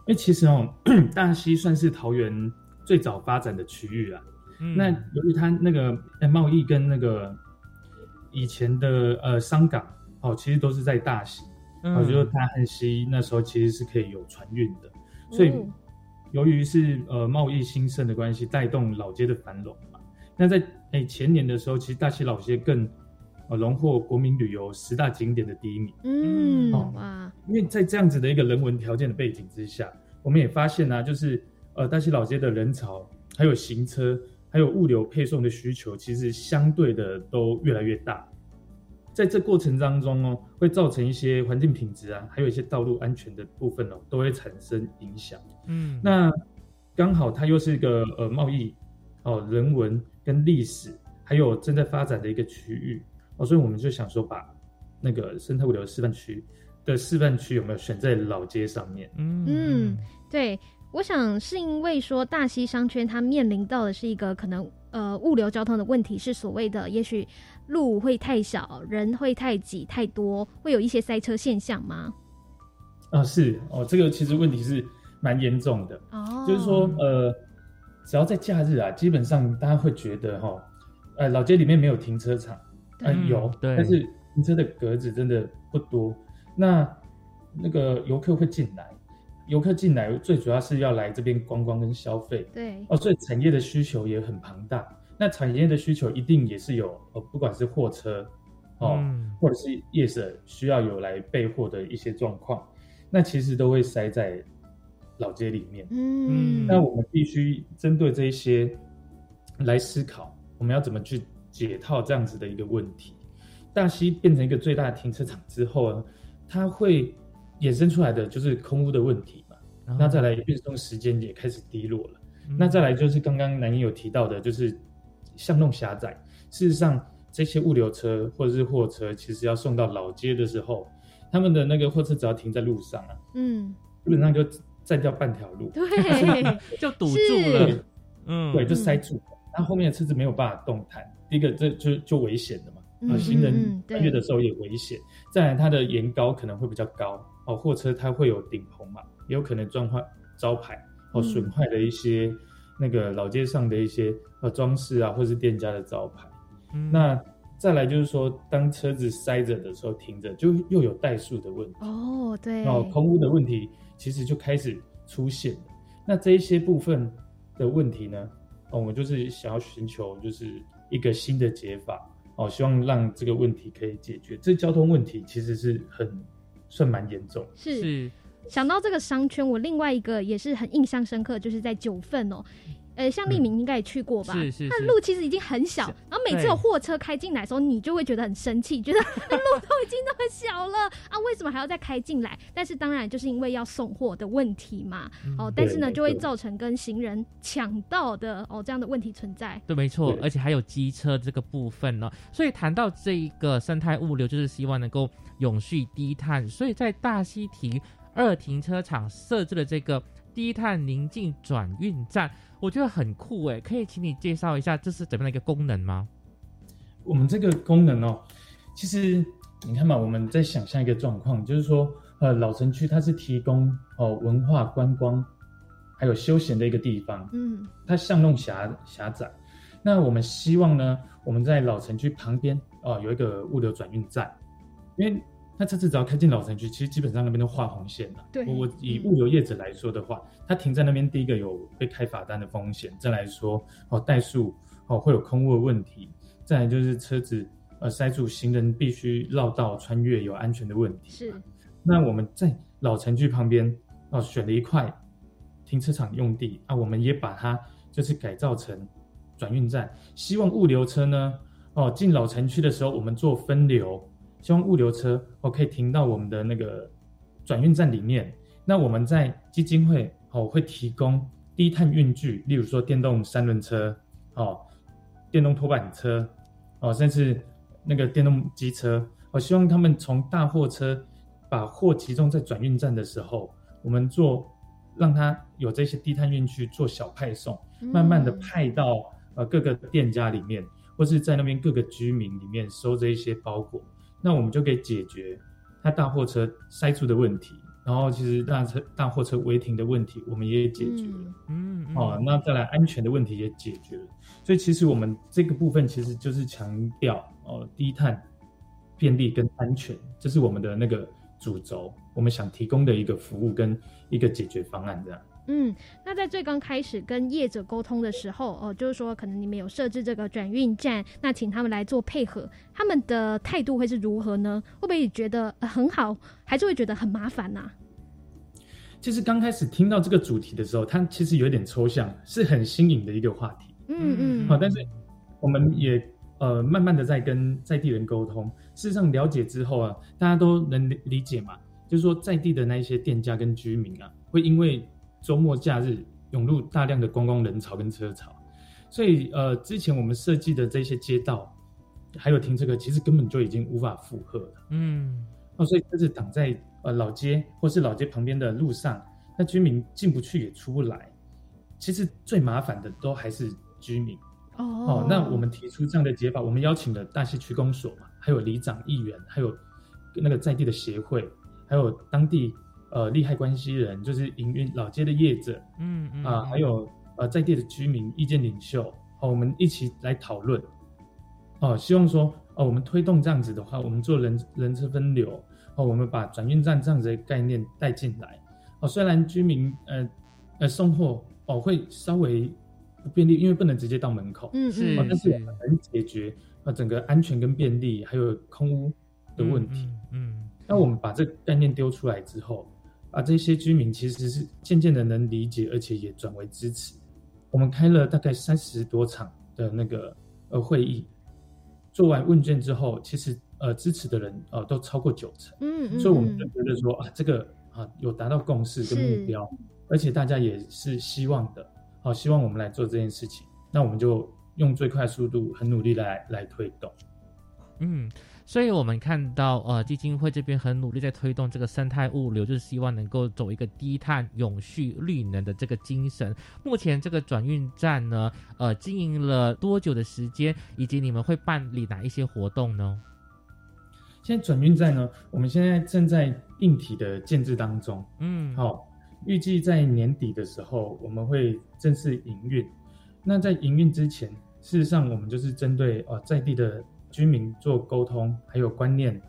哎，其实哦，*clears throat* 大溪算是桃园最早发展的区域啊。那由于它那个贸易跟那个以前的呃商港哦，其实都是在大溪，我觉得大汉溪那时候其实是可以有船运的，所以由于是呃贸易兴盛的关系，带动老街的繁荣嘛。那在哎前年的时候，其实大溪老街更呃荣获国民旅游十大景点的第一名。嗯，哇！因为在这样子的一个人文条件的背景之下，我们也发现呢，就是呃大溪老街的人潮还有行车。还有物流配送的需求，其实相对的都越来越大，在这过程当中哦，会造成一些环境品质啊，还有一些道路安全的部分哦，都会产生影响。嗯，那刚好它又是一个呃贸易哦、人文跟历史，还有正在发展的一个区域哦，所以我们就想说，把那个生态物流示范区的示范区有没有选在老街上面？嗯，对。我想是因为说大溪商圈它面临到的是一个可能呃物流交通的问题，是所谓的也许路会太小，人会太挤太多，会有一些塞车现象吗？啊，是哦，这个其实问题是蛮严重的哦，就是说呃，只要在假日啊，基本上大家会觉得哈，呃，老街里面没有停车场，啊有，对但是停车的格子真的不多，那那个游客会进来。游客进来最主要是要来这边观光跟消费，对哦，所以产业的需求也很庞大。那产业的需求一定也是有哦，不管是货车哦，或者是夜市需要有来备货的一些状况，那其实都会塞在老街里面。嗯，那我们必须针对这一些来思考，我们要怎么去解套这样子的一个问题。大溪变成一个最大的停车场之后呢，它会。衍生出来的就是空屋的问题嘛，那再来运送时间也开始低落了，那再来就是刚刚南英有提到的，就是巷弄狭窄。事实上，这些物流车或者是货车，其实要送到老街的时候，他们的那个货车只要停在路上啊，嗯，基本上就占掉半条路，对，就堵住了，嗯，对，就塞住，那后面的车子没有办法动弹。第一个这就就危险的嘛，啊，行人穿越的时候也危险。再来，它的沿高可能会比较高哦，货车它会有顶棚嘛，也有可能撞坏招牌哦，损坏了一些那个老街上的一些呃装饰啊，或是店家的招牌。那再来就是说，当车子塞着的时候停着，就又有怠速的问题哦，对，哦，空污的问题其实就开始出现了。那这一些部分的问题呢，哦，我们就是想要寻求就是一个新的解法。哦，希望让这个问题可以解决。这交通问题其实是很算蛮严重。是，想到这个商圈，我另外一个也是很印象深刻，就是在九份哦。呃，像利明应该也去过吧？是是。它的路其实已经很小，然后每次有货车开进来的时候，你就会觉得很生气，觉得 *laughs* 那路都已经那么小了啊，为什么还要再开进来？但是当然就是因为要送货的问题嘛。哦，但是呢，就会造成跟行人抢道的哦这样的问题存在。对，没错，而且还有机车这个部分呢。所以谈到这一个生态物流，就是希望能够永续低碳。所以在大溪亭二停车场设置了这个低碳宁静转运站。我觉得很酷哎，可以请你介绍一下这是怎么样的一个功能吗？我们这个功能哦，其实你看嘛，我们在想象一个状况，就是说，呃，老城区它是提供哦文化观光还有休闲的一个地方，嗯，它巷弄狭狭窄，那我们希望呢，我们在老城区旁边哦有一个物流转运站，因为。那车子只要开进老城区，其实基本上那边都画红线了。对，我以物流业者来说的话，它停在那边，第一个有被开罚单的风险；再来说哦，怠速哦会有空误的问题；再来就是车子呃塞住，行人必须绕道穿越，有安全的问题。是。那我们在老城区旁边哦选了一块停车场用地啊，我们也把它就是改造成转运站，希望物流车呢哦进老城区的时候，我们做分流。希望物流车哦可以停到我们的那个转运站里面。那我们在基金会哦会提供低碳运具，例如说电动三轮车哦、电动拖板车哦，甚至那个电动机车。我希望他们从大货车把货集中在转运站的时候，我们做让他有这些低碳运具做小派送，慢慢的派到呃各个店家里面，或是在那边各个居民里面收这一些包裹。那我们就可以解决它大货车塞住的问题，然后其实大车大货车违停的问题，我们也解决了。嗯，哦，那再来安全的问题也解决了。所以其实我们这个部分其实就是强调哦，低碳、便利跟安全，这是我们的那个主轴，我们想提供的一个服务跟一个解决方案这样。嗯，那在最刚开始跟业者沟通的时候，哦，就是说可能你们有设置这个转运站，那请他们来做配合，他们的态度会是如何呢？会不会觉得很好，还是会觉得很麻烦呐？其实刚开始听到这个主题的时候，它其实有点抽象，是很新颖的一个话题。嗯嗯。好，但是我们也呃慢慢的在跟在地人沟通，事实上了解之后啊，大家都能理解嘛，就是说在地的那一些店家跟居民啊，会因为周末假日涌入大量的观光人潮跟车潮，所以呃，之前我们设计的这些街道，还有停车格，其实根本就已经无法负荷了。嗯，哦，所以车子挡在呃老街或是老街旁边的路上，那居民进不去也出不来。其实最麻烦的都还是居民。哦，那我们提出这样的解法，我们邀请了大溪区公所嘛，还有里长、议员，还有那个在地的协会，还有当地。呃，利害关系人就是营运老街的业者，嗯嗯啊，还有呃在地的居民意见领袖，哦，我们一起来讨论，哦，希望说哦，我们推动这样子的话，我们做人人车分流，哦，我们把转运站这样子的概念带进来，哦，虽然居民呃呃送货哦会稍微不便利，因为不能直接到门口，嗯嗯，但是我们能解决啊整个安全跟便利还有空屋的问题，嗯，那我们把这个概念丢出来之后。啊，这些居民其实是渐渐的能理解，而且也转为支持。我们开了大概三十多场的那个呃会议，做完问卷之后，其实呃支持的人呃都超过九成。嗯嗯。所以我们就觉得说啊，这个啊有达到共识跟目标，而且大家也是希望的，好希望我们来做这件事情。那我们就用最快速度，很努力来来推动。嗯。所以，我们看到，呃，基金会这边很努力在推动这个生态物流，就是希望能够走一个低碳、永续、绿能的这个精神。目前这个转运站呢，呃，经营了多久的时间，以及你们会办理哪一些活动呢？现在转运站呢，我们现在正在硬体的建制当中，嗯，好，预计在年底的时候我们会正式营运。那在营运之前，事实上我们就是针对呃在地的。居民做沟通，还有观念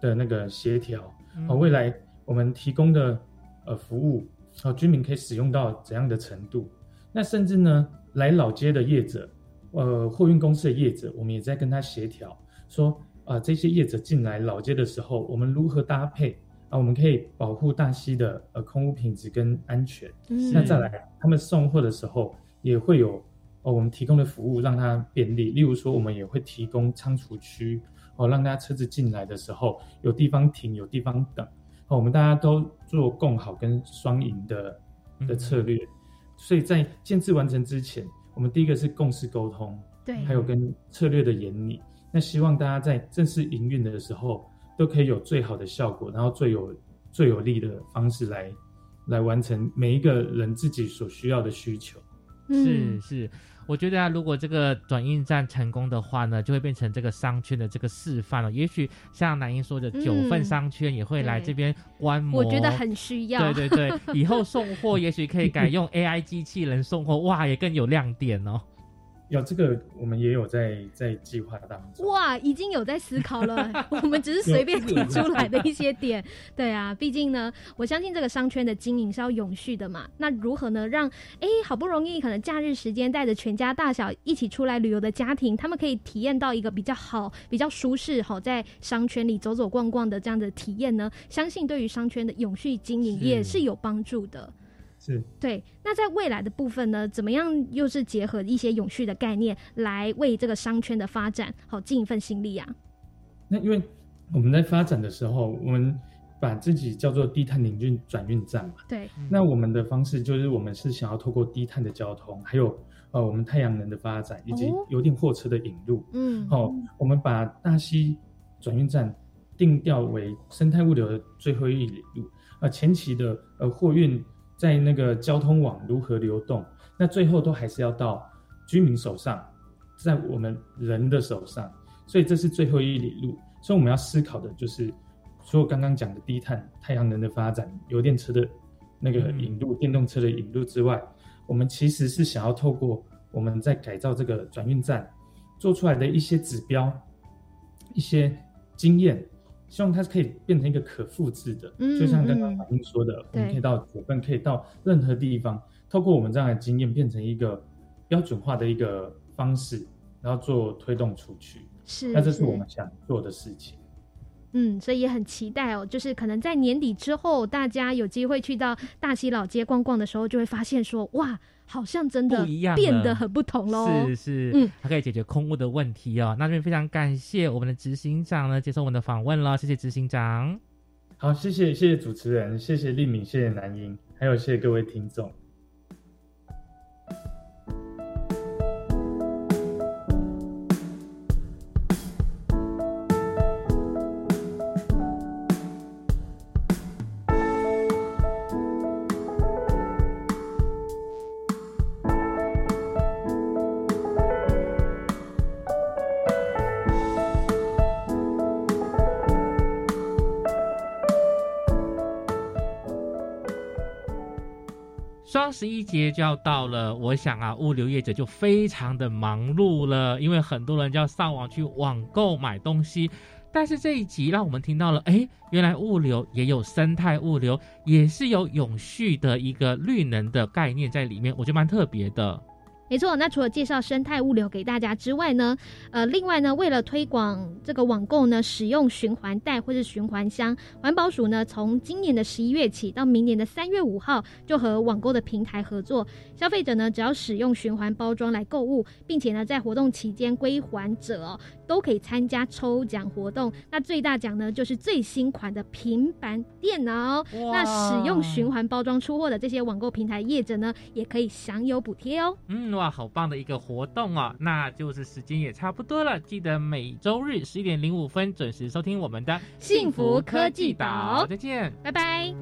的那个协调，哦，未来我们提供的呃服务，哦，居民可以使用到怎样的程度？那甚至呢，来老街的业者，呃，货运公司的业者，我们也在跟他协调，说啊，这些业者进来老街的时候，我们如何搭配啊？我们可以保护大溪的呃空污品质跟安全。那再来，他们送货的时候也会有。哦，我们提供的服务让它便利，例如说，我们也会提供仓储区，哦，让大家车子进来的时候有地方停，有地方等。哦，我们大家都做共好跟双赢的的策略，所以在建制完成之前，我们第一个是共识沟通，对，还有跟策略的研拟。那希望大家在正式营运的时候，都可以有最好的效果，然后最有最有利的方式来来完成每一个人自己所需要的需求。是是。我觉得啊，如果这个转运站成功的话呢，就会变成这个商圈的这个示范了。也许像南英说的，九份商圈也会来这边观摩。我觉得很需要。对对对，以后送货 *laughs* 也许可以改用 AI 机器人送货，哇，也更有亮点哦。有这个，我们也有在在计划当中。哇，已经有在思考了。*laughs* 我们只是随便提出来的一些点。*laughs* 对啊，毕竟呢，我相信这个商圈的经营是要永续的嘛。那如何呢？让哎，好不容易可能假日时间带着全家大小一起出来旅游的家庭，他们可以体验到一个比较好、比较舒适、好在商圈里走走逛逛的这样的体验呢？相信对于商圈的永续经营也是有帮助的。是对，那在未来的部分呢，怎么样又是结合一些永续的概念，来为这个商圈的发展好尽一份心力啊？那因为我们在发展的时候，我们把自己叫做低碳领运转运站嘛。对。那我们的方式就是，我们是想要透过低碳的交通，还有呃我们太阳能的发展，以及油电货车的引入，嗯，好，我们把大溪转运站定调为生态物流的最后一里路啊，前期的呃货运。在那个交通网如何流动，那最后都还是要到居民手上，在我们人的手上，所以这是最后一里路。所以我们要思考的就是，除了刚刚讲的低碳、太阳能的发展、油电车的那个引入、电动车的引入之外，我们其实是想要透过我们在改造这个转运站做出来的一些指标、一些经验。希望它是可以变成一个可复制的，就像刚刚马英说的，我们可以到九份，可以到任何地方，透过我们这样的经验，变成一个标准化的一个方式，然后做推动出去。是，那这是我们想做的事情。嗯，所以也很期待哦，就是可能在年底之后，大家有机会去到大溪老街逛逛的时候，就会发现说，哇。好像真的变得很不同喽，是是，嗯，它可以解决空屋的问题哦。那这边非常感谢我们的执行长呢接受我们的访问了，谢谢执行长。好，谢谢谢谢主持人，谢谢丽敏，谢谢南英，还有谢谢各位听众。十一节就要到了，我想啊，物流业者就非常的忙碌了，因为很多人就要上网去网购买东西。但是这一集让我们听到了，哎，原来物流也有生态物流，也是有永续的一个绿能的概念在里面，我觉得蛮特别的。没错，那除了介绍生态物流给大家之外呢，呃，另外呢，为了推广这个网购呢，使用循环袋或是循环箱，环保署呢，从今年的十一月起到明年的三月五号，就和网购的平台合作，消费者呢，只要使用循环包装来购物，并且呢，在活动期间归还者。都可以参加抽奖活动，那最大奖呢就是最新款的平板电脑。那使用循环包装出货的这些网购平台业者呢，也可以享有补贴哦。嗯，哇，好棒的一个活动哦！那就是时间也差不多了，记得每周日十一点零五分准时收听我们的幸福科技岛。再见，拜拜。